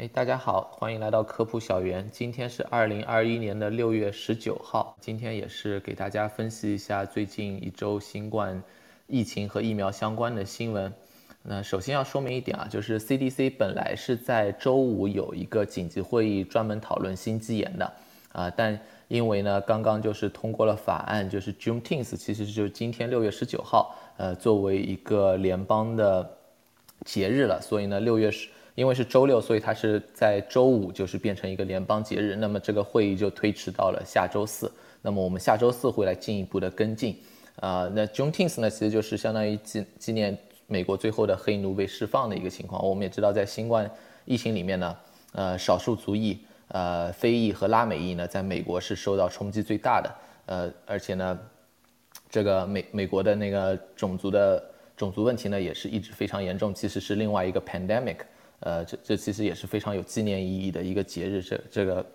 哎，大家好，欢迎来到科普小园。今天是二零二一年的六月十九号，今天也是给大家分析一下最近一周新冠疫情和疫苗相关的新闻。那首先要说明一点啊，就是 CDC 本来是在周五有一个紧急会议，专门讨论心肌炎的啊，但因为呢，刚刚就是通过了法案，就是 Juneteenth，其实就是今天六月十九号，呃，作为一个联邦的节日了，所以呢，六月十。因为是周六，所以它是在周五就是变成一个联邦节日，那么这个会议就推迟到了下周四。那么我们下周四会来进一步的跟进。啊，那 Juneteenth 呢，其实就是相当于纪纪念美国最后的黑奴被释放的一个情况。我们也知道，在新冠疫情里面呢，呃，少数族裔、呃，非裔和拉美裔呢，在美国是受到冲击最大的。呃，而且呢，这个美美国的那个种族的种族问题呢，也是一直非常严重，其实是另外一个 pandemic。呃，这这其实也是非常有纪念意义的一个节日，这这个，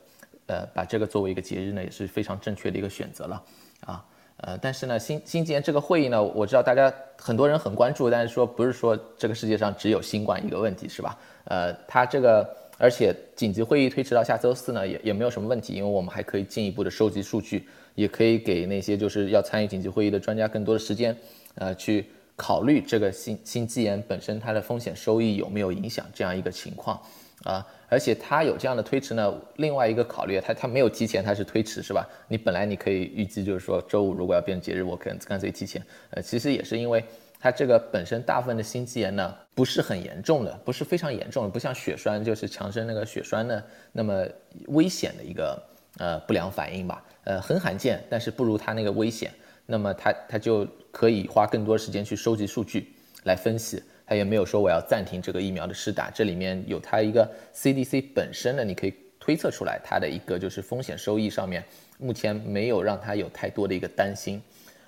呃，把这个作为一个节日呢，也是非常正确的一个选择了，啊，呃，但是呢，新新纪这个会议呢，我知道大家很多人很关注，但是说不是说这个世界上只有新冠一个问题，是吧？呃，它这个而且紧急会议推迟到下周四呢，也也没有什么问题，因为我们还可以进一步的收集数据，也可以给那些就是要参与紧急会议的专家更多的时间，呃，去。考虑这个新新肌炎本身它的风险收益有没有影响这样一个情况啊，而且它有这样的推迟呢，另外一个考虑，它它没有提前，它是推迟是吧？你本来你可以预计就是说周五如果要变节日，我可能干脆提前。呃，其实也是因为它这个本身大部分的心肌炎呢不是很严重的，不是非常严重的，不像血栓就是强生那个血栓呢那么危险的一个呃不良反应吧，呃很罕见，但是不如它那个危险。那么它它就可以花更多时间去收集数据来分析，它也没有说我要暂停这个疫苗的施打，这里面有它一个 CDC 本身的，你可以推测出来它的一个就是风险收益上面，目前没有让它有太多的一个担心，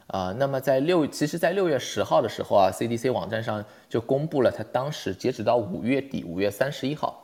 啊，那么在六，其实在六月十号的时候啊，CDC 网站上就公布了它当时截止到五月底，五月三十一号，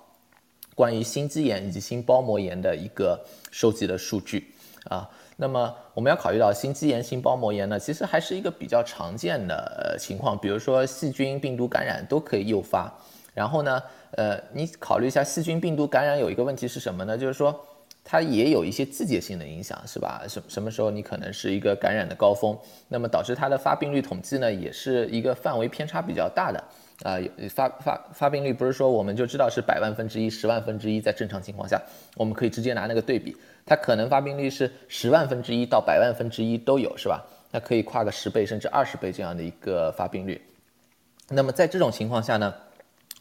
关于心肌炎以及心包膜炎的一个收集的数据，啊。那么我们要考虑到心肌炎、心包膜炎呢，其实还是一个比较常见的情况，比如说细菌、病毒感染都可以诱发。然后呢，呃，你考虑一下细菌、病毒感染有一个问题是什么呢？就是说它也有一些季节性的影响，是吧？什什么时候你可能是一个感染的高峰，那么导致它的发病率统计呢，也是一个范围偏差比较大的。啊，发发发病率不是说我们就知道是百万分之一、十万分之一，在正常情况下，我们可以直接拿那个对比。它可能发病率是十万分之一到百万分之一都有，是吧？那可以跨个十倍甚至二十倍这样的一个发病率。那么在这种情况下呢，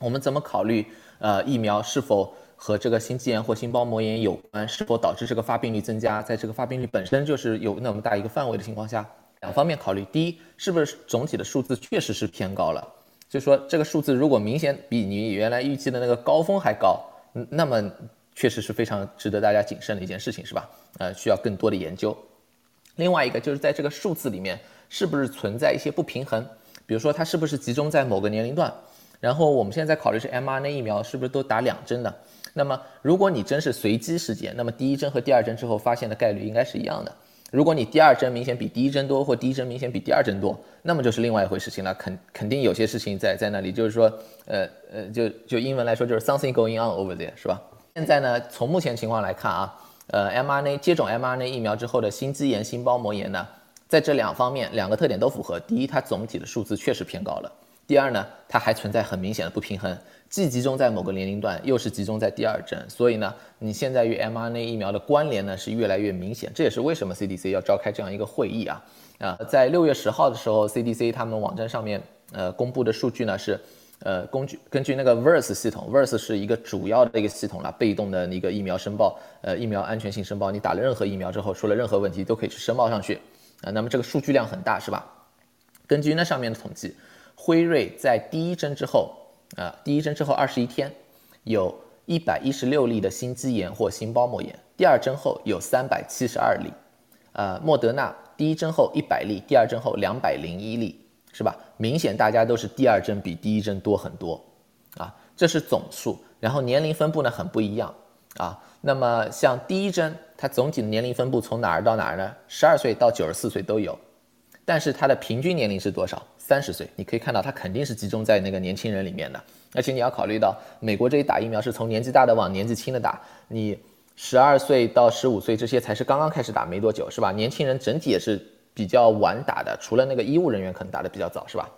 我们怎么考虑呃疫苗是否和这个心肌炎或心包膜炎有关，是否导致这个发病率增加？在这个发病率本身就是有那么大一个范围的情况下，两方面考虑：第一，是不是总体的数字确实是偏高了？就说这个数字如果明显比你原来预计的那个高峰还高，那么。确实是非常值得大家谨慎的一件事情，是吧？呃，需要更多的研究。另外一个就是在这个数字里面，是不是存在一些不平衡？比如说它是不是集中在某个年龄段？然后我们现在考虑是 mRNA 疫苗是不是都打两针的？那么如果你真是随机事件，那么第一针和第二针之后发现的概率应该是一样的。如果你第二针明显比第一针多，或第一针明显比第二针多，那么就是另外一回事情了。肯肯定有些事情在在那里，就是说，呃呃，就就英文来说就是 something going on over there，是吧？现在呢，从目前情况来看啊，呃，mRNA 接种 mRNA 疫苗之后的心肌炎、心包膜炎呢，在这两方面两个特点都符合。第一，它总体的数字确实偏高了；第二呢，它还存在很明显的不平衡，既集中在某个年龄段，又是集中在第二针。所以呢，你现在与 mRNA 疫苗的关联呢是越来越明显。这也是为什么 CDC 要召开这样一个会议啊啊，在六月十号的时候，CDC 他们网站上面呃公布的数据呢是。呃，工具根据那个 Verse 系统，Verse 是一个主要的一个系统了，被动的一个疫苗申报，呃，疫苗安全性申报，你打了任何疫苗之后，出了任何问题都可以去申报上去，啊，那么这个数据量很大，是吧？根据那上面的统计，辉瑞在第一针之后，啊，第一针之后二十一天，有一百一十六例的心肌炎或心包膜炎，第二针后有三百七十二例，呃，莫德纳第一针后一百例，第二针后两百零一例。是吧？明显大家都是第二针比第一针多很多，啊，这是总数。然后年龄分布呢很不一样啊。那么像第一针，它总体的年龄分布从哪儿到哪儿呢？十二岁到九十四岁都有，但是它的平均年龄是多少？三十岁，你可以看到它肯定是集中在那个年轻人里面的。而且你要考虑到，美国这里打疫苗是从年纪大的往年纪轻的打，你十二岁到十五岁这些才是刚刚开始打没多久，是吧？年轻人整体也是比较晚打的，除了那个医务人员可能打的比较早，是吧？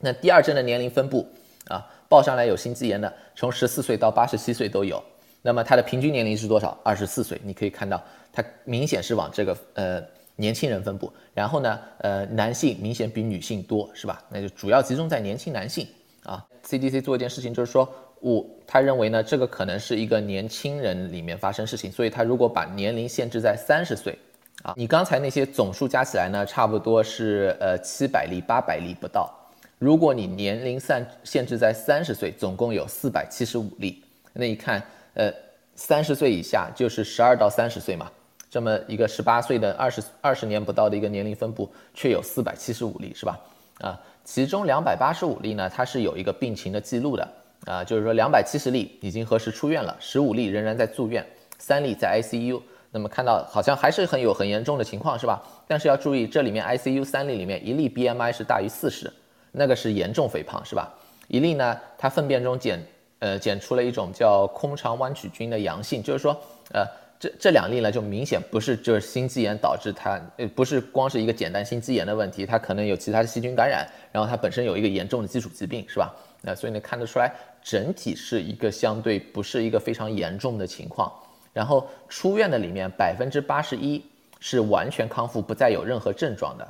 那第二针的年龄分布啊，报上来有心肌炎的，从十四岁到八十七岁都有。那么它的平均年龄是多少？二十四岁，你可以看到它明显是往这个呃年轻人分布。然后呢，呃，男性明显比女性多，是吧？那就主要集中在年轻男性啊。CDC 做一件事情，就是说我他认为呢，这个可能是一个年轻人里面发生事情，所以他如果把年龄限制在三十岁啊，你刚才那些总数加起来呢，差不多是呃七百例、八百例不到。如果你年龄限限制在三十岁，总共有四百七十五例。那一看。呃，三十岁以下就是十二到三十岁嘛，这么一个十八岁的二十二十年不到的一个年龄分布，却有四百七十五例，是吧？啊，其中两百八十五例呢，它是有一个病情的记录的啊，就是说两百七十例已经核实出院了，十五例仍然在住院，三例在 ICU。那么看到好像还是很有很严重的情况，是吧？但是要注意，这里面 ICU 三例里面一例 BMI 是大于四十，那个是严重肥胖，是吧？一例呢，它粪便中检。呃，检出了一种叫空肠弯曲菌的阳性，就是说，呃，这这两例呢，就明显不是就是心肌炎导致它，呃，不是光是一个简单心肌炎的问题，它可能有其他的细菌感染，然后它本身有一个严重的基础疾病，是吧？那所以呢，看得出来整体是一个相对不是一个非常严重的情况。然后出院的里面百分之八十一是完全康复，不再有任何症状的，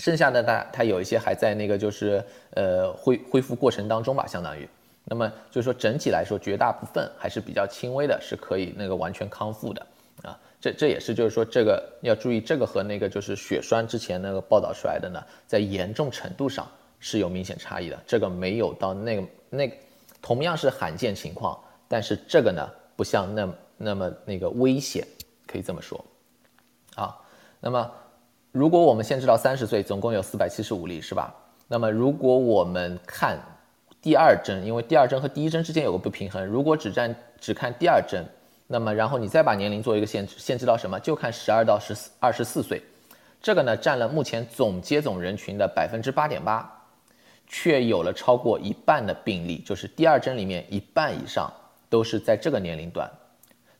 剩下的呢它有一些还在那个就是呃恢恢复过程当中吧，相当于。那么就是说，整体来说，绝大部分还是比较轻微的，是可以那个完全康复的啊。这这也是就是说，这个要注意，这个和那个就是血栓之前那个报道出来的呢，在严重程度上是有明显差异的。这个没有到那个那同样是罕见情况，但是这个呢，不像那那么那个危险，可以这么说啊。那么如果我们限制到三十岁，总共有四百七十五例，是吧？那么如果我们看。第二针，因为第二针和第一针之间有个不平衡，如果只占只看第二针，那么然后你再把年龄做一个限制，限制到什么？就看十二到十四二十四岁，这个呢占了目前总接种人群的百分之八点八，却有了超过一半的病例，就是第二针里面一半以上都是在这个年龄段，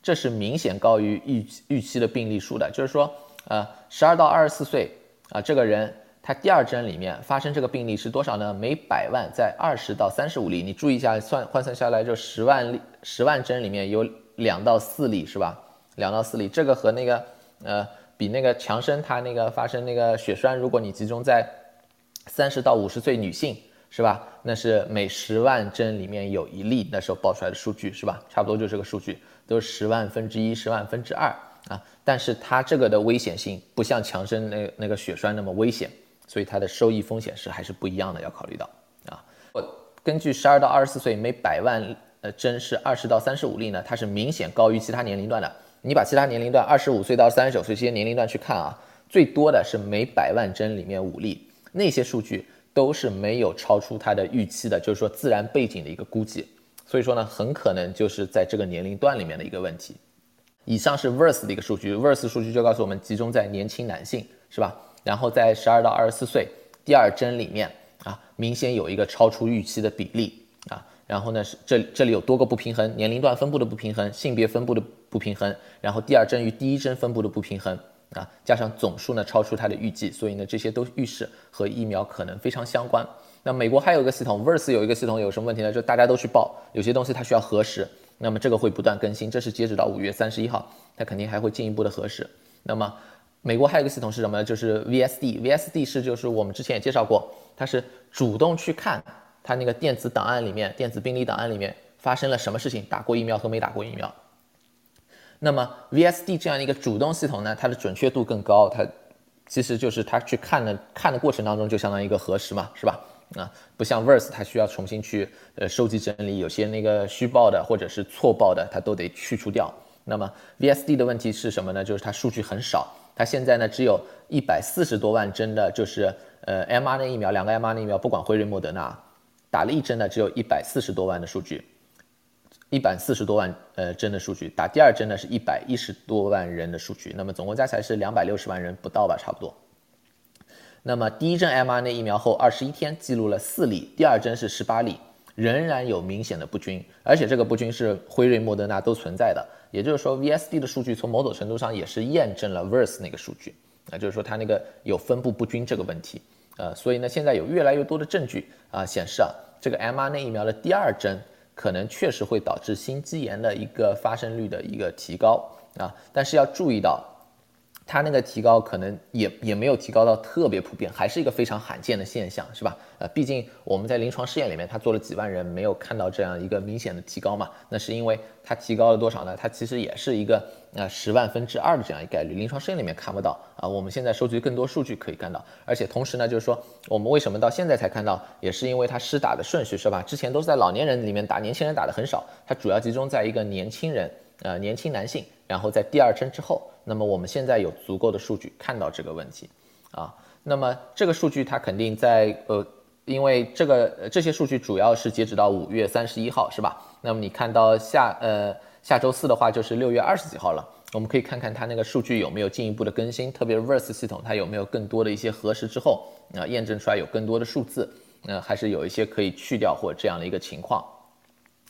这是明显高于预预期的病例数的，就是说，呃，十二到二十四岁啊，这个人。它第二针里面发生这个病例是多少呢？每百万在二十到三十五例。你注意一下，算换算下来就十万例，十万针里面有两到四例，是吧？两到四例，这个和那个呃，比那个强生它那个发生那个血栓，如果你集中在三十到五十岁女性，是吧？那是每十万针里面有一例，那时候报出来的数据是吧？差不多就这个数据，都是十万分之一、十万分之二啊。但是它这个的危险性不像强生那那个血栓那么危险。所以它的收益风险是还是不一样的，要考虑到啊。我根据十二到二十四岁每百万呃针是二十到三十五例呢，它是明显高于其他年龄段的。你把其他年龄段二十五岁到三十九岁这些年龄段去看啊，最多的是每百万针里面五例，那些数据都是没有超出它的预期的，就是说自然背景的一个估计。所以说呢，很可能就是在这个年龄段里面的一个问题。以上是 VERSE 的一个数据，VERSE 数据就告诉我们集中在年轻男性，是吧？然后在十二到二十四岁第二针里面啊，明显有一个超出预期的比例啊。然后呢是这这里有多个不平衡，年龄段分布的不平衡，性别分布的不平衡，然后第二针与第一针分布的不平衡啊，加上总数呢超出它的预计，所以呢这些都预示和疫苗可能非常相关。那美国还有一个系统，Verse 有一个系统有什么问题呢？就大家都去报，有些东西它需要核实，那么这个会不断更新，这是截止到五月三十一号，它肯定还会进一步的核实。那么。美国还有一个系统是什么呢？就是 VSD，VSD 是就是我们之前也介绍过，它是主动去看它那个电子档案里面、电子病历档案里面发生了什么事情，打过疫苗和没打过疫苗。那么 VSD 这样一个主动系统呢，它的准确度更高，它其实就是它去看的看的过程当中就相当于一个核实嘛，是吧？啊，不像 Verse 它需要重新去呃收集整理，有些那个虚报的或者是错报的，它都得去除掉。那么 VSD 的问题是什么呢？就是它数据很少。它现在呢，只有一百四十多万针的，就是呃 mRNA 疫苗，两个 mRNA 疫苗，不管辉瑞、莫德纳，打了一针呢，只有一百四十多万的数据，一百四十多万呃针的数据，打第二针呢是一百一十多万人的数据，那么总共加起来是两百六十万人不到吧，差不多。那么第一针 mRNA 疫苗后二十一天记录了四例，第二针是十八例，仍然有明显的不均，而且这个不均是辉瑞、莫德纳都存在的。也就是说，VSD 的数据从某种程度上也是验证了 VERSE 那个数据，啊，就是说它那个有分布不均这个问题。呃，所以呢，现在有越来越多的证据啊显示啊，这个 mRNA 疫苗的第二针可能确实会导致心肌炎的一个发生率的一个提高啊，但是要注意到。它那个提高可能也也没有提高到特别普遍，还是一个非常罕见的现象，是吧？呃，毕竟我们在临床试验里面，他做了几万人，没有看到这样一个明显的提高嘛？那是因为它提高了多少呢？它其实也是一个呃十万分之二的这样一个概率，临床试验里面看不到啊。我们现在收集更多数据可以看到，而且同时呢，就是说我们为什么到现在才看到，也是因为它施打的顺序是吧？之前都是在老年人里面打，年轻人打的很少，它主要集中在一个年轻人，呃，年轻男性，然后在第二针之后。那么我们现在有足够的数据看到这个问题，啊，那么这个数据它肯定在呃，因为这个这些数据主要是截止到五月三十一号，是吧？那么你看到下呃下周四的话就是六月二十几号了，我们可以看看它那个数据有没有进一步的更新，特别是 VERSE 系统它有没有更多的一些核实之后啊验证出来有更多的数字，那还是有一些可以去掉或这样的一个情况，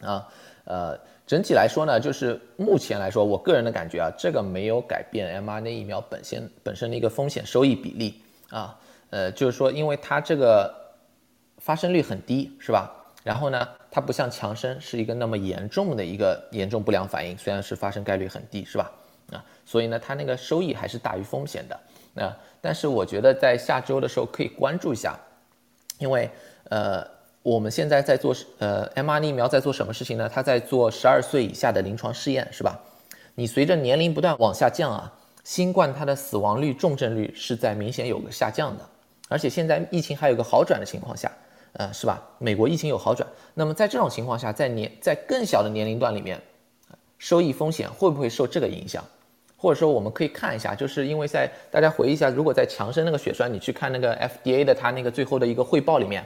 啊呃。整体来说呢，就是目前来说，我个人的感觉啊，这个没有改变 mRNA 疫苗本身本身的一个风险收益比例啊，呃，就是说，因为它这个发生率很低，是吧？然后呢，它不像强生是一个那么严重的一个严重不良反应，虽然是发生概率很低，是吧？啊，所以呢，它那个收益还是大于风险的。那但是我觉得在下周的时候可以关注一下，因为呃。我们现在在做呃 MRN 疫苗在做什么事情呢？它在做十二岁以下的临床试验，是吧？你随着年龄不断往下降啊，新冠它的死亡率、重症率是在明显有个下降的，而且现在疫情还有个好转的情况下，呃，是吧？美国疫情有好转，那么在这种情况下，在年在更小的年龄段里面，收益风险会不会受这个影响？或者说我们可以看一下，就是因为在大家回忆一下，如果在强生那个血栓，你去看那个 FDA 的它那个最后的一个汇报里面。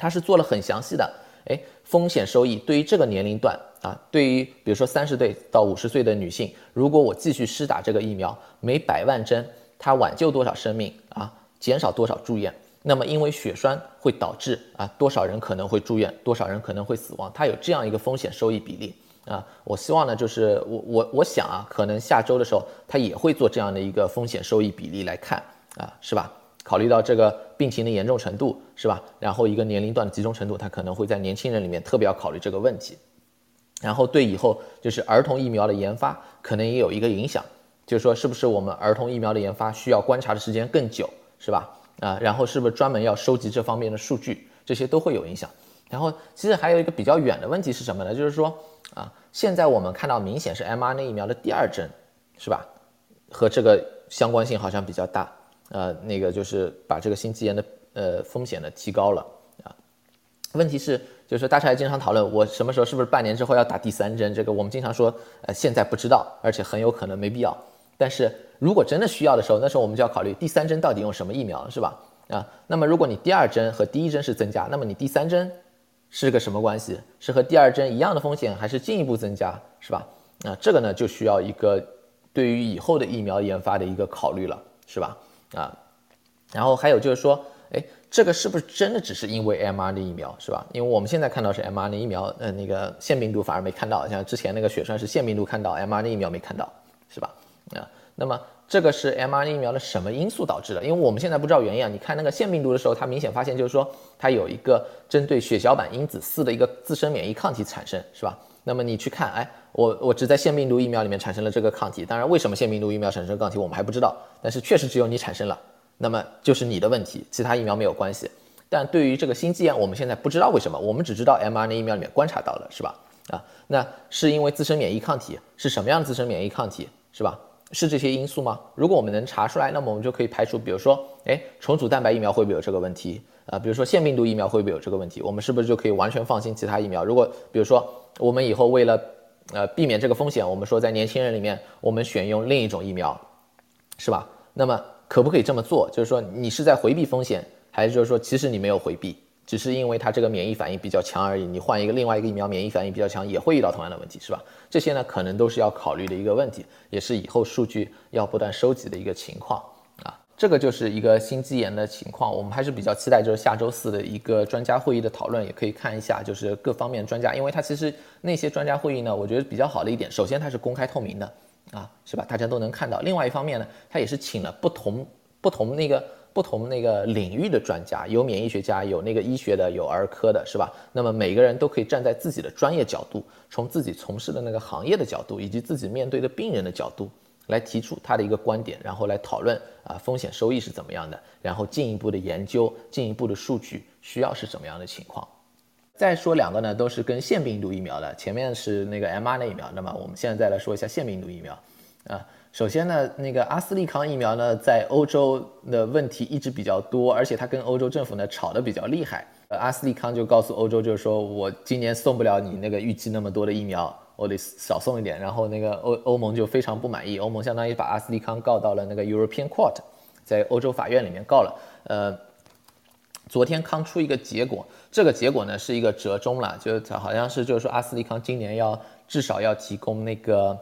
它是做了很详细的，哎，风险收益对于这个年龄段啊，对于比如说三十岁到五十岁的女性，如果我继续施打这个疫苗，每百万针它挽救多少生命啊，减少多少住院，那么因为血栓会导致啊多少人可能会住院，多少人可能会死亡，它有这样一个风险收益比例啊。我希望呢，就是我我我想啊，可能下周的时候它也会做这样的一个风险收益比例来看啊，是吧？考虑到这个病情的严重程度，是吧？然后一个年龄段的集中程度，它可能会在年轻人里面特别要考虑这个问题。然后对以后就是儿童疫苗的研发，可能也有一个影响，就是说是不是我们儿童疫苗的研发需要观察的时间更久，是吧？啊，然后是不是专门要收集这方面的数据，这些都会有影响。然后其实还有一个比较远的问题是什么呢？就是说啊，现在我们看到明显是 mRNA 疫苗的第二针，是吧？和这个相关性好像比较大。呃，那个就是把这个心肌炎的呃风险呢提高了啊。问题是，就是大家还经常讨论，我什么时候是不是半年之后要打第三针？这个我们经常说，呃，现在不知道，而且很有可能没必要。但是如果真的需要的时候，那时候我们就要考虑第三针到底用什么疫苗，是吧？啊，那么如果你第二针和第一针是增加，那么你第三针是个什么关系？是和第二针一样的风险，还是进一步增加，是吧？啊，这个呢就需要一个对于以后的疫苗研发的一个考虑了，是吧？啊，然后还有就是说，哎，这个是不是真的只是因为 mRNA 疫苗，是吧？因为我们现在看到是 mRNA 疫苗，呃，那个腺病毒反而没看到，像之前那个血栓是腺病毒看到，mRNA 疫苗没看到，是吧？啊，那么这个是 mRNA 疫苗的什么因素导致的？因为我们现在不知道原因啊。你看那个腺病毒的时候，它明显发现就是说，它有一个针对血小板因子四的一个自身免疫抗体产生，是吧？那么你去看，哎，我我只在腺病毒疫苗里面产生了这个抗体，当然为什么腺病毒疫苗产生抗体我们还不知道，但是确实只有你产生了，那么就是你的问题，其他疫苗没有关系。但对于这个心肌炎，我们现在不知道为什么，我们只知道 mRNA 疫苗里面观察到了，是吧？啊，那是因为自身免疫抗体是什么样的自身免疫抗体，是吧？是这些因素吗？如果我们能查出来，那么我们就可以排除，比如说，哎，重组蛋白疫苗会不会有这个问题？啊，比如说腺病毒疫苗会不会有这个问题？我们是不是就可以完全放心其他疫苗？如果比如说我们以后为了呃避免这个风险，我们说在年轻人里面我们选用另一种疫苗，是吧？那么可不可以这么做？就是说你是在回避风险，还是就是说其实你没有回避，只是因为它这个免疫反应比较强而已？你换一个另外一个疫苗，免疫反应比较强也会遇到同样的问题，是吧？这些呢可能都是要考虑的一个问题，也是以后数据要不断收集的一个情况。这个就是一个心肌炎的情况，我们还是比较期待，就是下周四的一个专家会议的讨论，也可以看一下，就是各方面专家，因为它其实那些专家会议呢，我觉得比较好的一点，首先它是公开透明的啊，是吧？大家都能看到。另外一方面呢，它也是请了不同不同那个不同那个领域的专家，有免疫学家，有那个医学的，有儿科的，是吧？那么每个人都可以站在自己的专业角度，从自己从事的那个行业的角度，以及自己面对的病人的角度。来提出他的一个观点，然后来讨论啊风险收益是怎么样的，然后进一步的研究，进一步的数据需要是什么样的情况。再说两个呢，都是跟腺病毒疫苗的，前面是那个 mRNA 疫苗，那么我们现在再来说一下腺病毒疫苗啊。首先呢，那个阿斯利康疫苗呢，在欧洲的问题一直比较多，而且它跟欧洲政府呢吵得比较厉害。呃，阿斯利康就告诉欧洲，就是说我今年送不了你那个预计那么多的疫苗。我得少送一点，然后那个欧欧盟就非常不满意，欧盟相当于把阿斯利康告到了那个 European Court，在欧洲法院里面告了。呃，昨天刚出一个结果，这个结果呢是一个折中了，就好像是就是说阿斯利康今年要至少要提供那个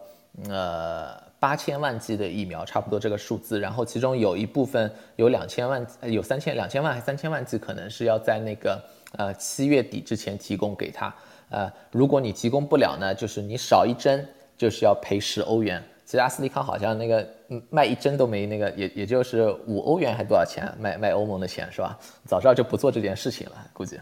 呃八千万剂的疫苗，差不多这个数字，然后其中有一部分有两千万，有三千两千万还三千万剂可能是要在那个呃七月底之前提供给他。呃，如果你提供不了呢，就是你少一针就是要赔十欧元。其实阿斯利康好像那个卖一针都没那个，也也就是五欧元还多少钱卖卖欧盟的钱是吧？早知道就不做这件事情了，估计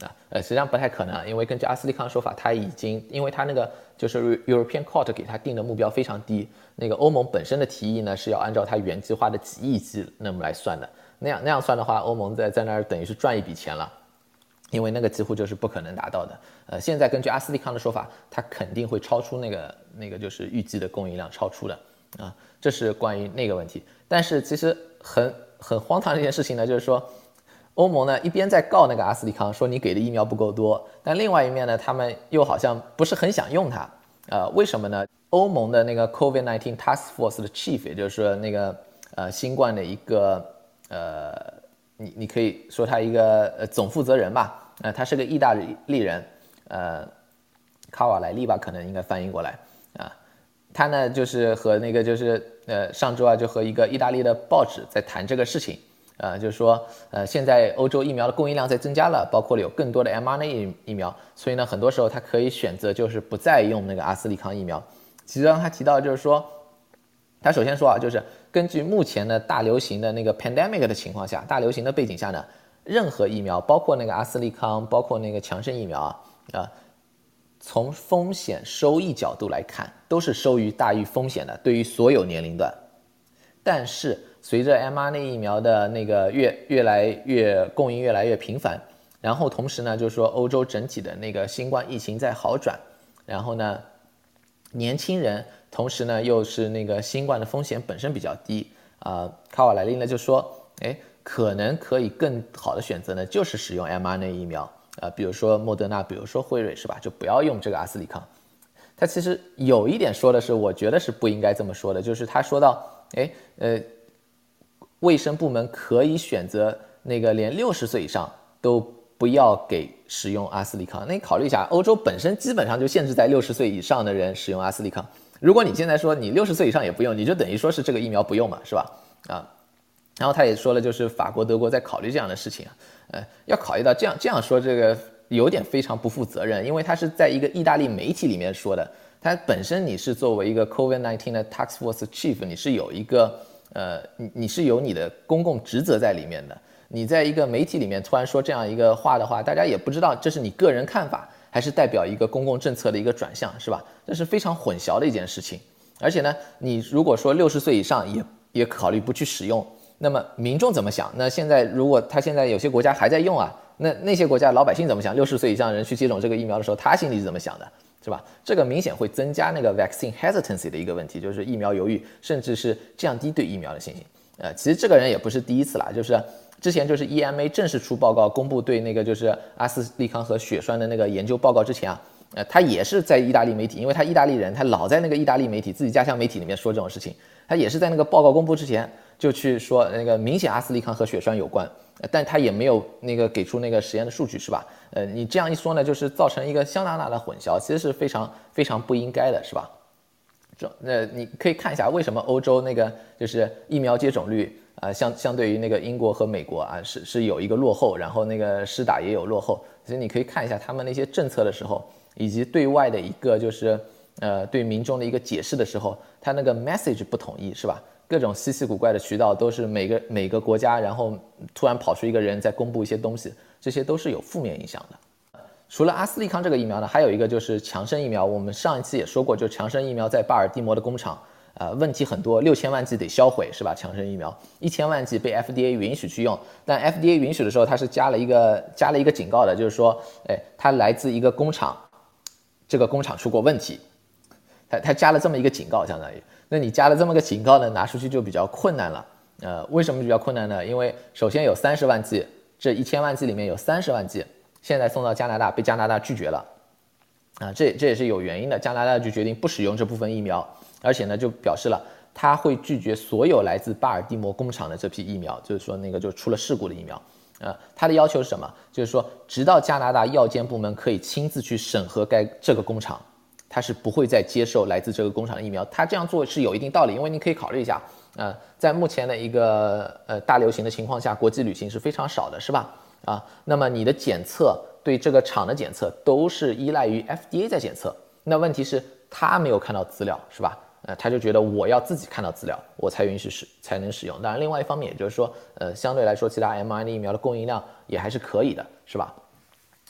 啊，呃，实际上不太可能，因为根据阿斯利康说法，他已经因为他那个就是 European Court 给他定的目标非常低，那个欧盟本身的提议呢是要按照他原计划的几亿剂那么来算的，那样那样算的话，欧盟在在那儿等于是赚一笔钱了。因为那个几乎就是不可能达到的。呃，现在根据阿斯利康的说法，它肯定会超出那个那个就是预计的供应量超出的啊，这是关于那个问题。但是其实很很荒唐的一件事情呢，就是说欧盟呢一边在告那个阿斯利康，说你给的疫苗不够多，但另外一面呢，他们又好像不是很想用它。呃，为什么呢？欧盟的那个 COVID-19 Task Force 的 Chief，也就是说那个呃新冠的一个呃。你你可以说他一个呃总负责人吧，呃，他是个意大利人，呃，卡瓦莱利吧，可能应该翻译过来啊。他呢就是和那个就是呃上周啊就和一个意大利的报纸在谈这个事情，呃，就是说呃现在欧洲疫苗的供应量在增加了，包括了有更多的 mRNA 疫苗，所以呢很多时候他可以选择就是不再用那个阿斯利康疫苗。其实他提到就是说，他首先说啊就是。根据目前的大流行的那个 pandemic 的情况下，大流行的背景下呢，任何疫苗，包括那个阿斯利康，包括那个强生疫苗啊，啊，从风险收益角度来看，都是收益大于风险的，对于所有年龄段。但是随着 mRNA 疫苗的那个越越来越供应越来越频繁，然后同时呢，就是说欧洲整体的那个新冠疫情在好转，然后呢，年轻人。同时呢，又是那个新冠的风险本身比较低啊，卡瓦莱利呢就说，哎，可能可以更好的选择呢，就是使用 mRNA 疫苗啊，比如说莫德纳，比如说辉瑞，是吧？就不要用这个阿斯利康。他其实有一点说的是，我觉得是不应该这么说的，就是他说到，哎，呃，卫生部门可以选择那个连六十岁以上都不要给使用阿斯利康。那你考虑一下，欧洲本身基本上就限制在六十岁以上的人使用阿斯利康。如果你现在说你六十岁以上也不用，你就等于说是这个疫苗不用嘛，是吧？啊，然后他也说了，就是法国、德国在考虑这样的事情啊，呃，要考虑到这样这样说，这个有点非常不负责任，因为他是在一个意大利媒体里面说的，他本身你是作为一个 COVID-19 的 Task Force Chief，你是有一个呃，你你是有你的公共职责在里面的，你在一个媒体里面突然说这样一个话的话，大家也不知道这是你个人看法。还是代表一个公共政策的一个转向，是吧？这是非常混淆的一件事情。而且呢，你如果说六十岁以上也也考虑不去使用，那么民众怎么想？那现在如果他现在有些国家还在用啊，那那些国家老百姓怎么想？六十岁以上人去接种这个疫苗的时候，他心里是怎么想的，是吧？这个明显会增加那个 vaccine hesitancy 的一个问题，就是疫苗犹豫，甚至是降低对疫苗的信心。呃，其实这个人也不是第一次了，就是。之前就是 EMA 正式出报告公布对那个就是阿斯利康和血栓的那个研究报告之前啊，呃，他也是在意大利媒体，因为他意大利人，他老在那个意大利媒体自己家乡媒体里面说这种事情，他也是在那个报告公布之前就去说那个明显阿斯利康和血栓有关，但他也没有那个给出那个实验的数据是吧？呃，你这样一说呢，就是造成一个相当大的混淆，其实是非常非常不应该的，是吧？这那你可以看一下为什么欧洲那个就是疫苗接种率。啊，相相对于那个英国和美国啊，是是有一个落后，然后那个施打也有落后，所以你可以看一下他们那些政策的时候，以及对外的一个就是呃对民众的一个解释的时候，他那个 message 不统一是吧？各种稀奇古怪的渠道都是每个每个国家，然后突然跑出一个人在公布一些东西，这些都是有负面影响的。除了阿斯利康这个疫苗呢，还有一个就是强生疫苗。我们上一次也说过，就强生疫苗在巴尔的摩的工厂，呃，问题很多，六千万剂得销毁，是吧？强生疫苗一千万剂被 FDA 允许去用，但 FDA 允许的时候，它是加了一个加了一个警告的，就是说，哎，它来自一个工厂，这个工厂出过问题，它它加了这么一个警告，相当于，那你加了这么个警告呢，拿出去就比较困难了。呃，为什么比较困难呢？因为首先有三十万剂，这一千万剂里面有三十万剂。现在送到加拿大被加拿大拒绝了，啊，这这也是有原因的。加拿大就决定不使用这部分疫苗，而且呢就表示了他会拒绝所有来自巴尔的摩工厂的这批疫苗，就是说那个就出了事故的疫苗。啊，他的要求是什么？就是说直到加拿大药监部门可以亲自去审核该这个工厂，他是不会再接受来自这个工厂的疫苗。他这样做是有一定道理，因为你可以考虑一下，呃，在目前的一个呃大流行的情况下，国际旅行是非常少的，是吧？啊，那么你的检测对这个厂的检测都是依赖于 FDA 在检测，那问题是他没有看到资料，是吧？呃，他就觉得我要自己看到资料，我才允许使才能使用。当然，另外一方面，也就是说，呃，相对来说，其他 mRNA 疫苗的供应量也还是可以的，是吧？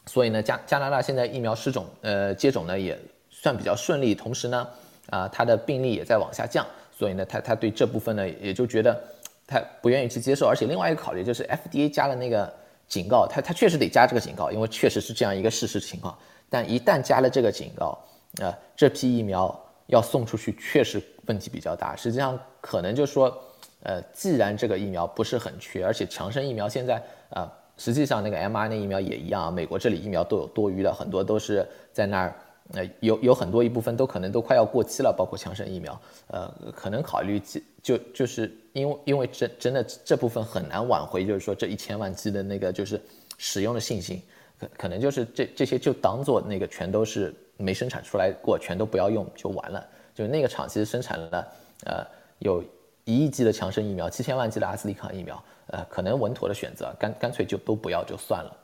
所以呢，加加拿大现在疫苗失种，呃，接种呢也算比较顺利，同时呢，啊，它的病例也在往下降，所以呢，他他对这部分呢也就觉得他不愿意去接受，而且另外一个考虑就是 FDA 加了那个。警告他，他确实得加这个警告，因为确实是这样一个事实情况。但一旦加了这个警告，呃，这批疫苗要送出去，确实问题比较大。实际上，可能就说，呃，既然这个疫苗不是很缺，而且强生疫苗现在啊，实际上那个 mRNA 疫苗也一样，美国这里疫苗都有多余的，很多都是在那儿。呃，有有很多一部分都可能都快要过期了，包括强生疫苗，呃，可能考虑就就是因为因为真真的这部分很难挽回，就是说这一千万剂的那个就是使用的信心，可可能就是这这些就当做那个全都是没生产出来过，全都不要用就完了。就那个厂其实生产了呃有一亿剂的强生疫苗，七千万剂的阿斯利康疫苗，呃，可能稳妥的选择，干干脆就都不要就算了，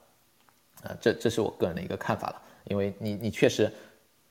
啊，这这是我个人的一个看法了，因为你你确实。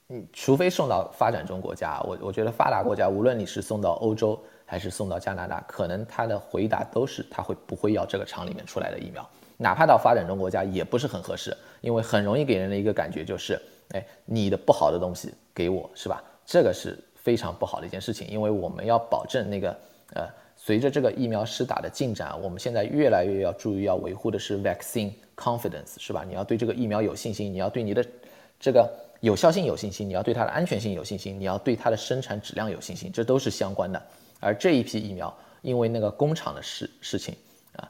你除非送到发展中国家，我我觉得发达国家，无论你是送到欧洲还是送到加拿大，可能他的回答都是他会不会要这个厂里面出来的疫苗，哪怕到发展中国家也不是很合适，因为很容易给人的一个感觉就是，哎，你的不好的东西给我是吧？这个是非常不好的一件事情，因为我们要保证那个呃，随着这个疫苗施打的进展，我们现在越来越要注意要维护的是 vaccine confidence 是吧？你要对这个疫苗有信心，你要对你的这个。有效性有信心，你要对它的安全性有信心，你要对它的生产质量有信心，这都是相关的。而这一批疫苗，因为那个工厂的事事情啊，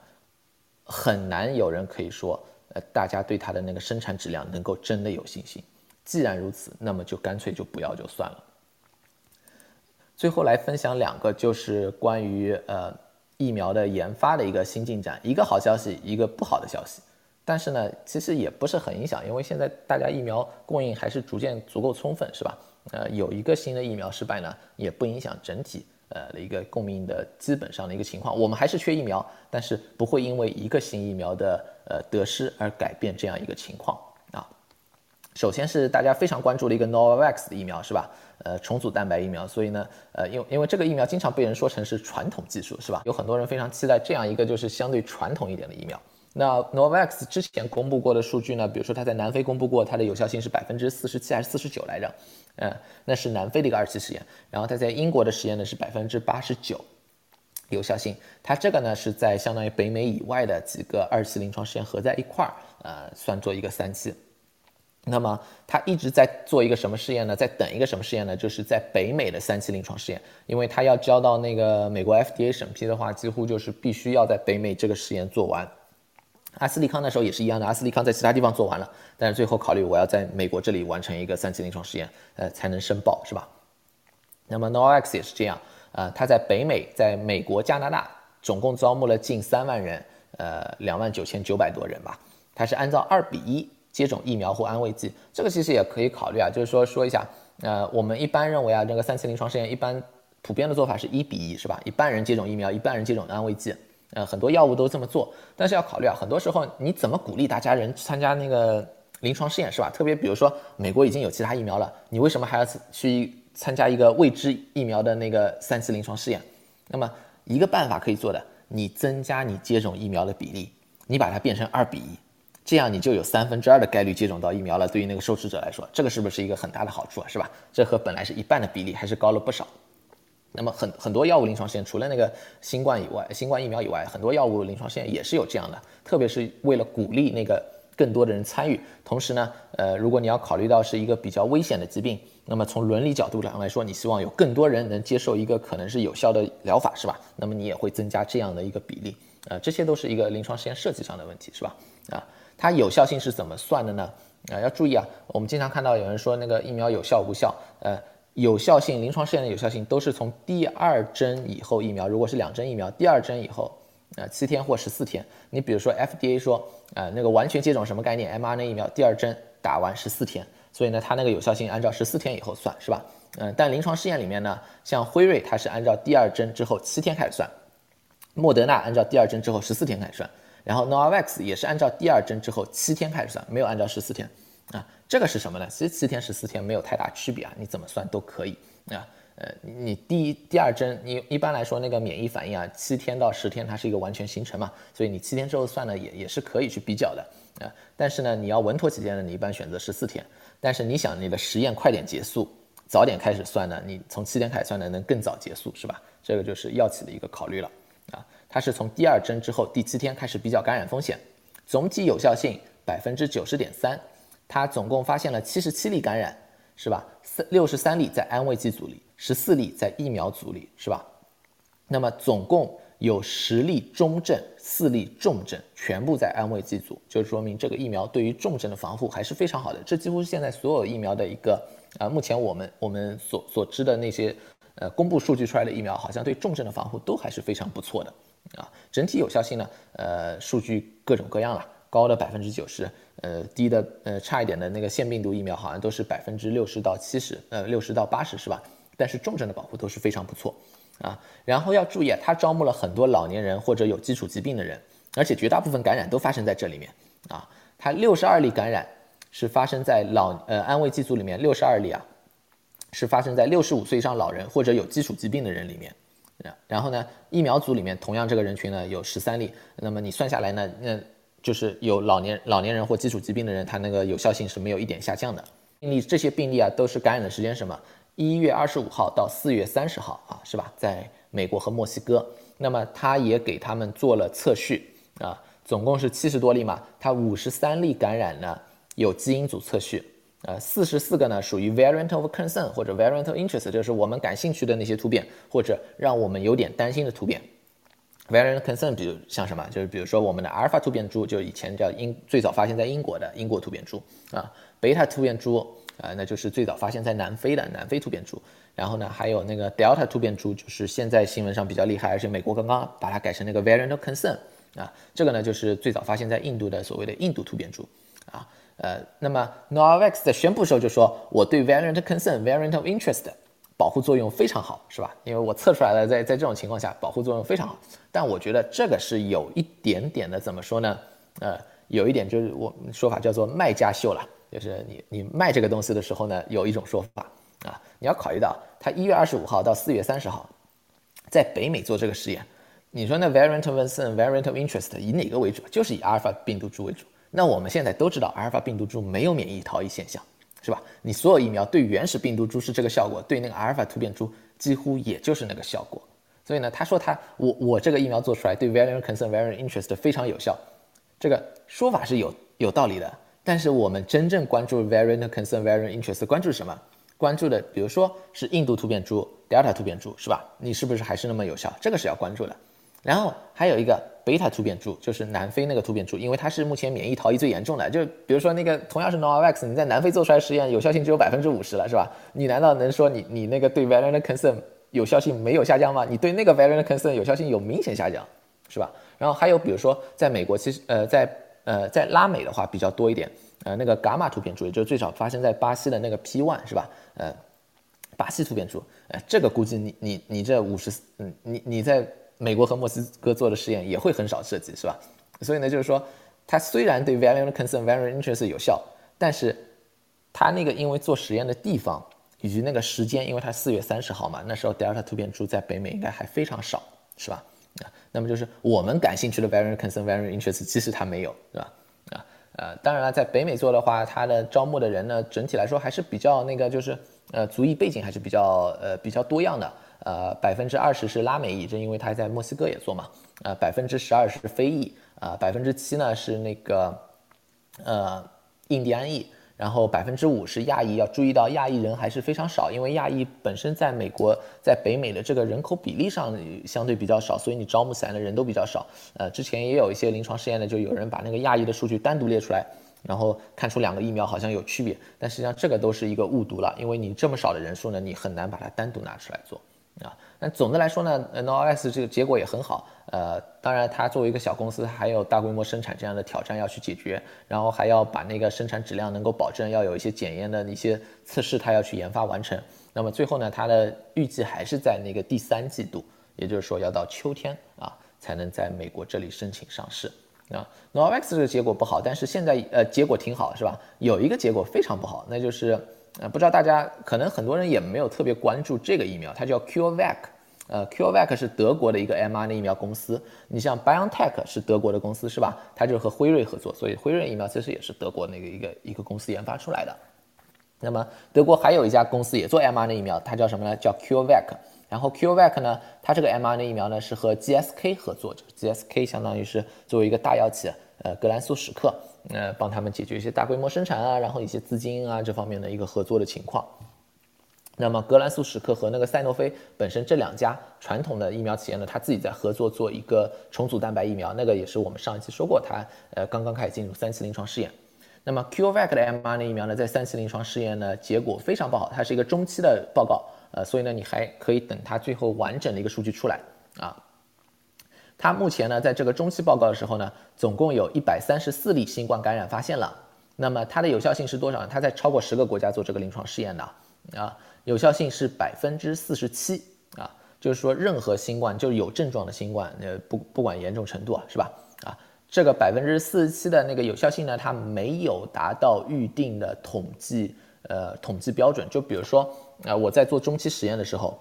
很难有人可以说，呃，大家对它的那个生产质量能够真的有信心。既然如此，那么就干脆就不要就算了。最后来分享两个，就是关于呃疫苗的研发的一个新进展，一个好消息，一个不好的消息。但是呢，其实也不是很影响，因为现在大家疫苗供应还是逐渐足够充分，是吧？呃，有一个新的疫苗失败呢，也不影响整体呃的一个供应的基本上的一个情况。我们还是缺疫苗，但是不会因为一个新疫苗的呃得失而改变这样一个情况。首先是大家非常关注的一个 Novavax 的疫苗，是吧？呃，重组蛋白疫苗，所以呢，呃，因为因为这个疫苗经常被人说成是传统技术，是吧？有很多人非常期待这样一个就是相对传统一点的疫苗。那 Novavax 之前公布过的数据呢？比如说它在南非公布过，它的有效性是百分之四十七还是四十九来着？嗯，那是南非的一个二期实验。然后它在英国的实验呢是百分之八十九有效性。它这个呢是在相当于北美以外的几个二期临床实验合在一块儿，呃，算做一个三期。那么他一直在做一个什么试验呢？在等一个什么试验呢？就是在北美的三期临床试验，因为他要交到那个美国 FDA 审批的话，几乎就是必须要在北美这个实验做完。阿斯利康那时候也是一样的，阿斯利康在其他地方做完了，但是最后考虑我要在美国这里完成一个三期临床实验，呃，才能申报，是吧？那么 Novavax 也是这样，呃，他在北美，在美国、加拿大总共招募了近三万人，呃，两万九千九百多人吧。他是按照二比一接种疫苗或安慰剂，这个其实也可以考虑啊，就是说说一下，呃，我们一般认为啊，这个三期临床试验一般普遍的做法是一比一，是吧？一半人接种疫苗，一半人接种安慰剂。呃，很多药物都这么做，但是要考虑啊，很多时候你怎么鼓励大家人参加那个临床试验，是吧？特别比如说美国已经有其他疫苗了，你为什么还要去参加一个未知疫苗的那个三期临床试验？那么一个办法可以做的，你增加你接种疫苗的比例，你把它变成二比一，这样你就有三分之二的概率接种到疫苗了。对于那个受试者来说，这个是不是一个很大的好处啊？是吧？这和本来是一半的比例还是高了不少。那么很很多药物临床试验，除了那个新冠以外，新冠疫苗以外，很多药物临床试验也是有这样的，特别是为了鼓励那个更多的人参与。同时呢，呃，如果你要考虑到是一个比较危险的疾病，那么从伦理角度上来说，你希望有更多人能接受一个可能是有效的疗法，是吧？那么你也会增加这样的一个比例，呃，这些都是一个临床实验设计上的问题，是吧？啊，它有效性是怎么算的呢？啊，要注意啊，我们经常看到有人说那个疫苗有效无效，呃。有效性，临床试验的有效性都是从第二针以后疫苗，如果是两针疫苗，第二针以后，呃，七天或十四天。你比如说 FDA 说，呃，那个完全接种什么概念？mRNA 疫苗第二针打完十四天，所以呢，它那个有效性按照十四天以后算，是吧？嗯，但临床试验里面呢，像辉瑞它是按照第二针之后七天开始算，莫德纳按照第二针之后十四天开始算，然后 Novavax 也是按照第二针之后七天开始算，没有按照十四天。啊，这个是什么呢？其实七天十四天没有太大区别啊，你怎么算都可以啊。呃，你第一、第二针，你一般来说那个免疫反应啊，七天到十天它是一个完全形成嘛，所以你七天之后算呢，也也是可以去比较的啊。但是呢，你要稳妥起见呢，你一般选择十四天。但是你想你的实验快点结束，早点开始算呢，你从七天开始算呢，能更早结束是吧？这个就是药企的一个考虑了。它是从第二针之后第七天开始比较感染风险，总体有效性百分之九十点三。它总共发现了七十七例感染，是吧？三六十三例在安慰剂组里，十四例在疫苗组里，是吧？那么总共有十例中症，四例重症，全部在安慰剂组，就说明这个疫苗对于重症的防护还是非常好的。这几乎是现在所有疫苗的一个啊，目前我们我们所所知的那些呃公布数据出来的疫苗，好像对重症的防护都还是非常不错的啊。整体有效性呢，呃，数据各种各样了。高的百分之九十，呃，低的呃差一点的那个腺病毒疫苗好像都是百分之六十到七十，呃，六十到八十是吧？但是重症的保护都是非常不错啊。然后要注意啊，它招募了很多老年人或者有基础疾病的人，而且绝大部分感染都发生在这里面啊。它六十二例感染是发生在老呃安慰剂组里面，六十二例啊是发生在六十五岁以上老人或者有基础疾病的人里面。然后呢，疫苗组里面同样这个人群呢有十三例，那么你算下来呢，那就是有老年老年人或基础疾病的人，他那个有效性是没有一点下降的。病例这些病例啊，都是感染的时间什么？一月二十五号到四月三十号啊，是吧？在美国和墨西哥。那么他也给他们做了测序啊，总共是七十多例嘛。他五十三例感染呢有基因组测序，呃，四十四个呢属于 variant of concern 或者 variant of interest，就是我们感兴趣的那些突变，或者让我们有点担心的突变。Variant concern，比如像什么，就是比如说我们的阿尔法突变株，就以前叫英，最早发现在英国的英国突变株啊，贝塔突变株啊，那就是最早发现在南非的南非突变株。然后呢，还有那个 Delta 突变株，就是现在新闻上比较厉害，而且美国刚刚把它改成那个 Variant of concern 啊，这个呢就是最早发现在印度的所谓的印度突变株啊，呃，那么 Novavax 在宣布时候就说，我对 Variant concern，Variant of interest。保护作用非常好，是吧？因为我测出来了，在在这种情况下，保护作用非常好。但我觉得这个是有一点点的，怎么说呢？呃，有一点就是我们说法叫做卖家秀了，就是你你卖这个东西的时候呢，有一种说法啊，你要考虑到它一月二十五号到四月三十号在北美做这个实验，你说那 variant of concern、variant of interest 以哪个为主？就是以阿尔法病毒株为主。那我们现在都知道，阿尔法病毒株没有免疫逃逸现象。是吧？你所有疫苗对原始病毒株是这个效果，对那个阿尔法突变株几乎也就是那个效果。所以呢，他说他我我这个疫苗做出来对 variant concern variant interest 非常有效，这个说法是有有道理的。但是我们真正关注 variant concern variant interest 关注什么？关注的比如说是印度突变株、Delta 突变株，是吧？你是不是还是那么有效？这个是要关注的。然后还有一个贝塔突变株，就是南非那个突变株，因为它是目前免疫逃逸最严重的。就比如说那个同样是 Novavax，你在南非做出来实验，有效性只有百分之五十了，是吧？你难道能说你你那个对 variant concern 有效性没有下降吗？你对那个 variant concern 有效性有明显下降，是吧？然后还有比如说在美国，其实呃在呃在拉美的话比较多一点，呃那个伽马突变株，也就是最早发生在巴西的那个 P1，是吧？呃。巴西突变株，呃，这个估计你你你这五十，嗯，你你在美国和墨西哥做的实验也会很少涉及，是吧？所以呢，就是说，它虽然对 variant concern variant interest 有效，但是它那个因为做实验的地方以及那个时间，因为它四月三十号嘛，那时候 Delta 突变株在北美应该还非常少，是吧？啊，那么就是我们感兴趣的 variant concern variant interest，其实它没有，是吧？啊，呃，当然了，在北美做的话，它的招募的人呢，整体来说还是比较那个，就是。呃，族裔背景还是比较呃比较多样的，呃，百分之二十是拉美裔，这因为他在墨西哥也做嘛，呃，百分之十二是非裔，呃，百分之七呢是那个呃印第安裔，然后百分之五是亚裔，要注意到亚裔人还是非常少，因为亚裔本身在美国在北美的这个人口比例上相对比较少，所以你招募起来的人都比较少，呃，之前也有一些临床试验呢，就有人把那个亚裔的数据单独列出来。然后看出两个疫苗好像有区别，但实际上这个都是一个误读了，因为你这么少的人数呢，你很难把它单独拿出来做。那总的来说呢，NOS 这个结果也很好，呃，当然它作为一个小公司，还有大规模生产这样的挑战要去解决，然后还要把那个生产质量能够保证，要有一些检验的一些测试，它要去研发完成。那么最后呢，它的预计还是在那个第三季度，也就是说要到秋天啊，才能在美国这里申请上市。啊，Novavax 这个结果不好，但是现在呃结果挺好，是吧？有一个结果非常不好，那就是呃不知道大家可能很多人也没有特别关注这个疫苗，它叫 CureVac，呃 CureVac 是德国的一个 mRNA 疫苗公司。你像 BioNTech 是德国的公司是吧？它就是和辉瑞合作，所以辉瑞疫苗其实也是德国那个一个一个公司研发出来的。那么德国还有一家公司也做 mRNA 疫苗，它叫什么呢？叫 CureVac。然后 CureVac 呢，它这个 mRNA 疫苗呢是和 GSK 合作，就是 GSK 相当于是作为一个大药企，呃，格兰素史克，呃，帮他们解决一些大规模生产啊，然后一些资金啊这方面的一个合作的情况。那么格兰素史克和那个赛诺菲本身这两家传统的疫苗企业呢，它自己在合作做一个重组蛋白疫苗，那个也是我们上一期说过，它呃刚刚开始进入三期临床试验。那么 CureVac 的 mRNA 疫苗呢，在三期临床试验呢，结果非常不好，它是一个中期的报告。呃，所以呢，你还可以等它最后完整的一个数据出来啊。它目前呢，在这个中期报告的时候呢，总共有一百三十四例新冠感染发现了。那么它的有效性是多少呢？它在超过十个国家做这个临床试验的啊，有效性是百分之四十七啊，就是说任何新冠就是有症状的新冠，呃，不不管严重程度啊，是吧？啊，这个百分之四十七的那个有效性呢，它没有达到预定的统计呃统计标准，就比如说。啊，我在做中期实验的时候，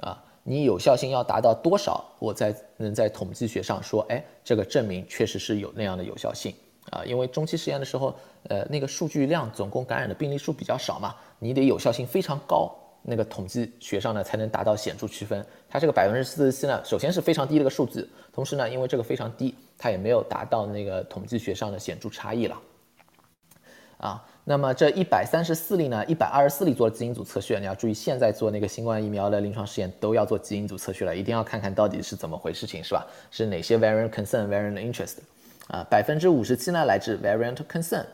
啊，你有效性要达到多少，我才能在统计学上说，哎，这个证明确实是有那样的有效性啊？因为中期实验的时候，呃，那个数据量总共感染的病例数比较少嘛，你得有效性非常高，那个统计学上呢才能达到显著区分。它这个百分之四十七呢，首先是非常低的一个数字，同时呢，因为这个非常低，它也没有达到那个统计学上的显著差异了，啊。那么这一百三十四例呢，一百二十四例做了基因组测序。你要注意，现在做那个新冠疫苗的临床试验都要做基因组测序了，一定要看看到底是怎么回事情，是吧？是哪些 variant concern、variant interest？啊，百分之五十七呢来自 variant concern，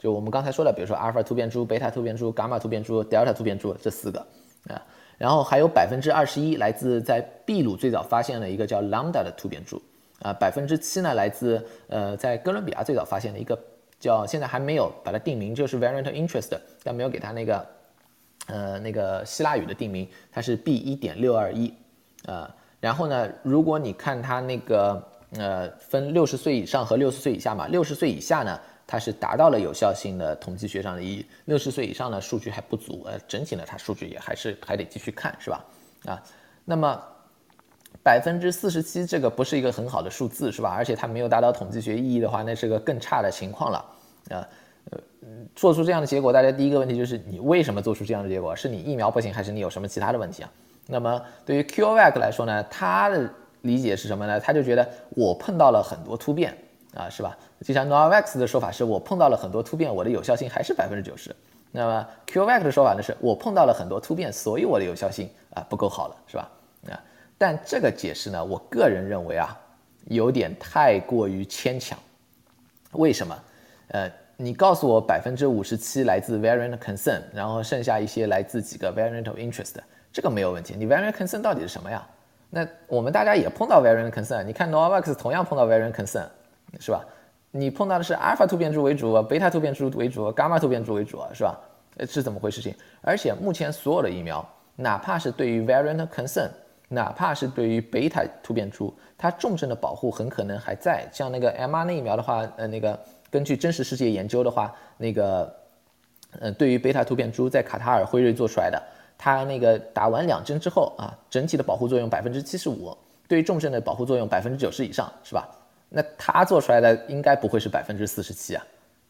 就我们刚才说的，比如说阿尔法突变株、贝塔突变株、伽马突变株、德尔塔突变株这四个，啊，然后还有百分之二十一来自在秘鲁最早发现的一个叫 lambda 的突变株，啊，百分之七呢来自呃在哥伦比亚最早发现的一个。叫现在还没有把它定名，就是 variant interest，但没有给它那个，呃，那个希腊语的定名，它是 B 一点六二一，呃，然后呢，如果你看它那个，呃，分六十岁以上和六十岁以下嘛，六十岁以下呢，它是达到了有效性的统计学上的意义，六十岁以上呢，数据还不足，呃，整体呢，它数据也还是还得继续看，是吧？啊，那么。百分之四十七，这个不是一个很好的数字，是吧？而且它没有达到统计学意义的话，那是个更差的情况了。啊，呃，做出这样的结果，大家第一个问题就是你为什么做出这样的结果？是你疫苗不行，还是你有什么其他的问题啊？那么对于 CureVac 来说呢，他的理解是什么呢？他就觉得我碰到了很多突变啊，是吧？就像 Novavax 的说法是我碰到了很多突变，我的有效性还是百分之九十。那么 CureVac 的说法呢，是我碰到了很多突变，所以我的有效性啊不够好了，是吧？啊。但这个解释呢，我个人认为啊，有点太过于牵强。为什么？呃，你告诉我百分之五十七来自 variant concern，然后剩下一些来自几个 variant of interest，这个没有问题。你 variant concern 到底是什么呀？那我们大家也碰到 variant concern，你看 Novavax 同样碰到 variant concern，是吧？你碰到的是阿尔法突变株为主，贝塔突变株为主，伽马突变株为主，是吧？呃，是怎么回事？情，而且目前所有的疫苗，哪怕是对于 variant concern，哪怕是对于贝塔突变株，它重症的保护很可能还在。像那个 mRNA 疫苗的话，呃，那个根据真实世界研究的话，那个，呃，对于贝塔突变株，在卡塔尔辉瑞做出来的，它那个打完两针之后啊，整体的保护作用百分之七十五，对于重症的保护作用百分之九十以上，是吧？那它做出来的应该不会是百分之四十七啊，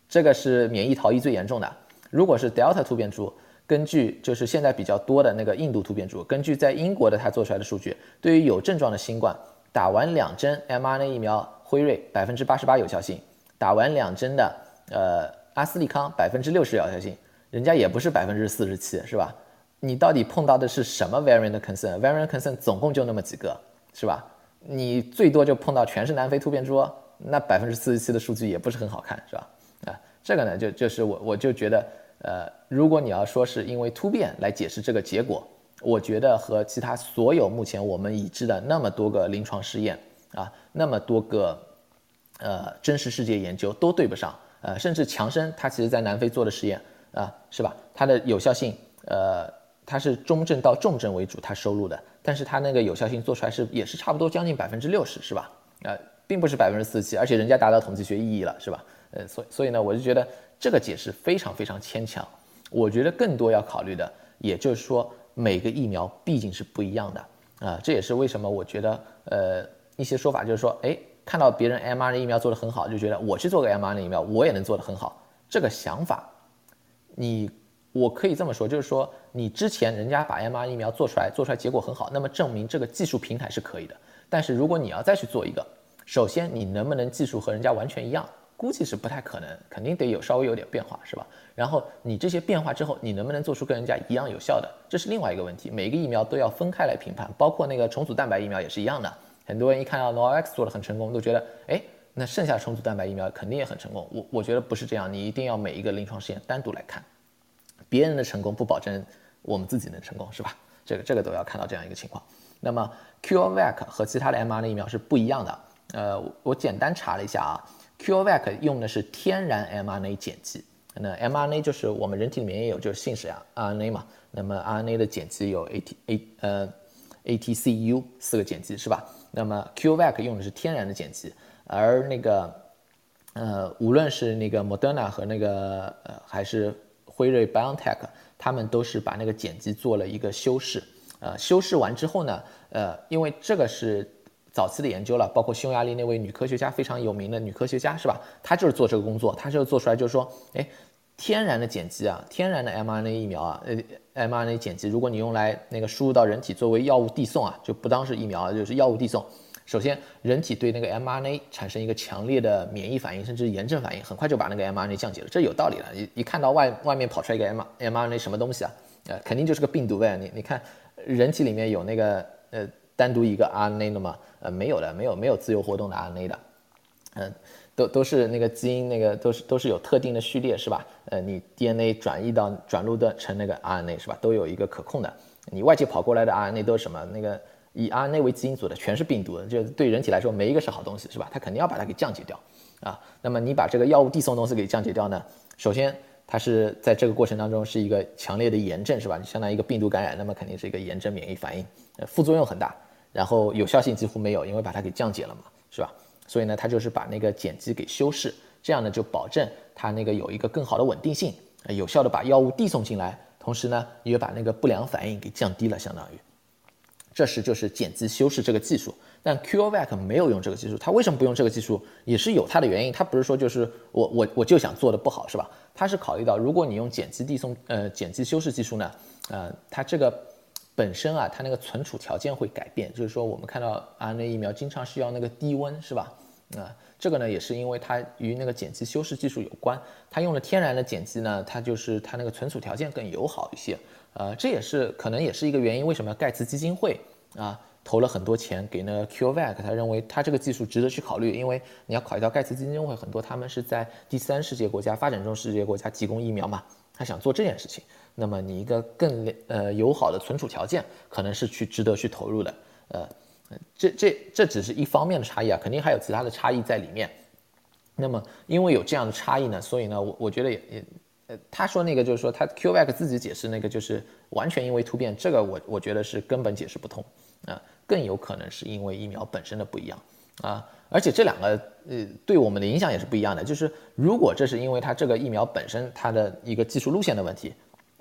这个是免疫逃逸最严重的。如果是 Delta 突变株，根据就是现在比较多的那个印度突变株，根据在英国的它做出来的数据，对于有症状的新冠，打完两针 mRNA 疫苗，辉瑞百分之八十八有效性，打完两针的呃阿斯利康百分之六十有效性，人家也不是百分之四十七，是吧？你到底碰到的是什么 variant concern？variant concern 总共就那么几个，是吧？你最多就碰到全是南非突变株，那百分之四十七的数据也不是很好看，是吧？啊，这个呢，就就是我我就觉得，呃，如果你要说是因为突变来解释这个结果，我觉得和其他所有目前我们已知的那么多个临床试验啊，那么多个呃真实世界研究都对不上，呃，甚至强生他其实在南非做的实验啊，是吧？它的有效性，呃。它是中症到重症为主，它收录的，但是它那个有效性做出来是也是差不多将近百分之六十，是吧？呃，并不是百分之四七，而且人家达到统计学意义了，是吧？呃，所所以呢，我就觉得这个解释非常非常牵强。我觉得更多要考虑的，也就是说每个疫苗毕竟是不一样的啊，这也是为什么我觉得呃一些说法就是说，哎，看到别人 mRNA 疫苗做得很好，就觉得我去做个 mRNA 疫苗，我也能做得很好。这个想法，你。我可以这么说，就是说你之前人家把 mRNA 疫苗做出来，做出来结果很好，那么证明这个技术平台是可以的。但是如果你要再去做一个，首先你能不能技术和人家完全一样，估计是不太可能，肯定得有稍微有点变化，是吧？然后你这些变化之后，你能不能做出跟人家一样有效的，这是另外一个问题。每一个疫苗都要分开来评判，包括那个重组蛋白疫苗也是一样的。很多人一看到 noax 做的很成功，都觉得，哎，那剩下重组蛋白疫苗肯定也很成功。我我觉得不是这样，你一定要每一个临床试验单独来看。别人的成功不保证我们自己能成功，是吧？这个这个都要看到这样一个情况。那么 CureVac 和其他的 mRNA 疫苗是不一样的。呃，我简单查了一下啊，CureVac 用的是天然 mRNA 碱基。那 mRNA 就是我们人体里面也有，就是信使啊 RNA 嘛。那么 RNA 的碱基有 A T A 呃 A T C U 四个碱基是吧？那么 CureVac 用的是天然的碱基，而那个呃无论是那个 Moderna 和那个呃还是辉瑞、BioNTech，他们都是把那个碱基做了一个修饰，呃，修饰完之后呢，呃，因为这个是早期的研究了，包括匈牙利那位女科学家非常有名的女科学家是吧？她就是做这个工作，她就做出来就是说，哎，天然的碱基啊，天然的 mRNA 疫苗啊，呃，mRNA 碱基，如果你用来那个输入到人体作为药物递送啊，就不当是疫苗了，就是药物递送。首先，人体对那个 mRNA 产生一个强烈的免疫反应，甚至炎症反应，很快就把那个 mRNA 降解了，这有道理了。一一看到外外面跑出来一个 m mRNA 什么东西啊，呃，肯定就是个病毒呗。你你看，人体里面有那个呃单独一个 RNA 的吗？呃，没有的，没有没有自由活动的 RNA 的，嗯，都都是那个基因那个都是都是有特定的序列是吧？呃，你 DNA 转移到转录的成那个 RNA 是吧？都有一个可控的。你外界跑过来的 RNA 都是什么？那个。以 RNA 为基因组的全是病毒，就对人体来说没一个是好东西，是吧？它肯定要把它给降解掉啊。那么你把这个药物递送东西给降解掉呢？首先它是在这个过程当中是一个强烈的炎症，是吧？相当于一个病毒感染，那么肯定是一个炎症免疫反应，呃，副作用很大，然后有效性几乎没有，因为把它给降解了嘛，是吧？所以呢，它就是把那个碱基给修饰，这样呢就保证它那个有一个更好的稳定性，有效的把药物递送进来，同时呢也把那个不良反应给降低了，相当于。这是就是碱基修饰这个技术，但 CureVac 没有用这个技术，它为什么不用这个技术，也是有它的原因。它不是说就是我我我就想做的不好是吧？它是考虑到如果你用碱基递送呃碱基修饰技术呢，呃它这个本身啊它那个存储条件会改变，就是说我们看到 RNA 疫苗经常需要那个低温是吧？啊这个呢也是因为它与那个碱基修饰技术有关，它用了天然的碱基呢，它就是它那个存储条件更友好一些。呃，这也是可能也是一个原因，为什么盖茨基金会啊投了很多钱给那个 CureVac？他认为他这个技术值得去考虑，因为你要考虑到盖茨基金会很多，他们是在第三世界国家、发展中世界国家提供疫苗嘛，他想做这件事情，那么你一个更呃友好的存储条件，可能是去值得去投入的。呃，这这这只是一方面的差异啊，肯定还有其他的差异在里面。那么因为有这样的差异呢，所以呢，我我觉得也也。呃，他说那个就是说他 QVAC 自己解释那个就是完全因为突变，这个我我觉得是根本解释不通啊，更有可能是因为疫苗本身的不一样啊，而且这两个呃对我们的影响也是不一样的，就是如果这是因为它这个疫苗本身它的一个技术路线的问题，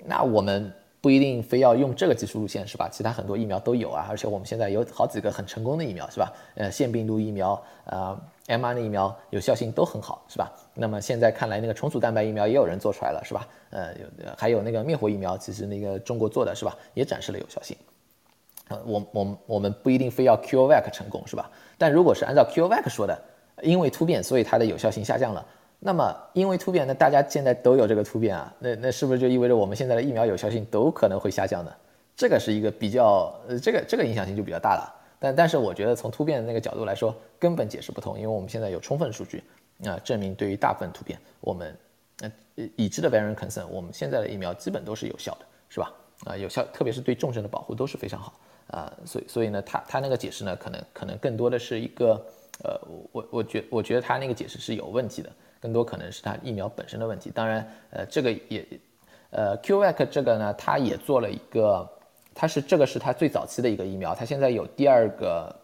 那我们。不一定非要用这个技术路线是吧？其他很多疫苗都有啊，而且我们现在有好几个很成功的疫苗是吧？呃，腺病毒疫苗，呃，mRNA 疫苗有效性都很好是吧？那么现在看来那个重组蛋白疫苗也有人做出来了是吧？呃，有还有那个灭活疫苗，其实那个中国做的是吧？也展示了有效性。呃，我我我们不一定非要 CureVac 成功是吧？但如果是按照 CureVac 说的，因为突变所以它的有效性下降了。那么，因为突变，那大家现在都有这个突变啊，那那是不是就意味着我们现在的疫苗有效性都可能会下降呢？这个是一个比较，呃，这个这个影响性就比较大了。但但是我觉得从突变的那个角度来说，根本解释不通，因为我们现在有充分数据啊，证明对于大部分突变，我们呃已知的 variant concern，我们现在的疫苗基本都是有效的，是吧？啊，有效，特别是对重症的保护都是非常好啊。所以所以呢，他他那个解释呢，可能可能更多的是一个，呃，我我觉我觉得他那个解释是有问题的。更多可能是他疫苗本身的问题，当然，呃，这个也，呃，QVAC 这个呢，它也做了一个，它是这个是它最早期的一个疫苗，它现在有第二个，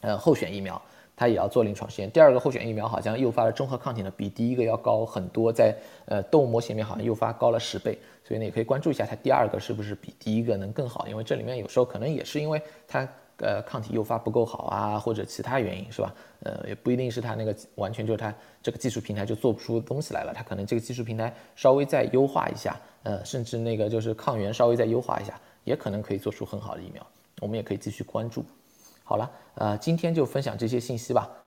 呃，候选疫苗，它也要做临床试验。第二个候选疫苗好像诱发的中和抗体呢，比第一个要高很多，在呃动物模型里面好像诱发高了十倍，所以呢也可以关注一下它第二个是不是比第一个能更好，因为这里面有时候可能也是因为它。呃，抗体诱发不够好啊，或者其他原因是吧？呃，也不一定是它那个完全就是它这个技术平台就做不出东西来了，它可能这个技术平台稍微再优化一下，呃，甚至那个就是抗原稍微再优化一下，也可能可以做出很好的疫苗。我们也可以继续关注。好了，呃，今天就分享这些信息吧。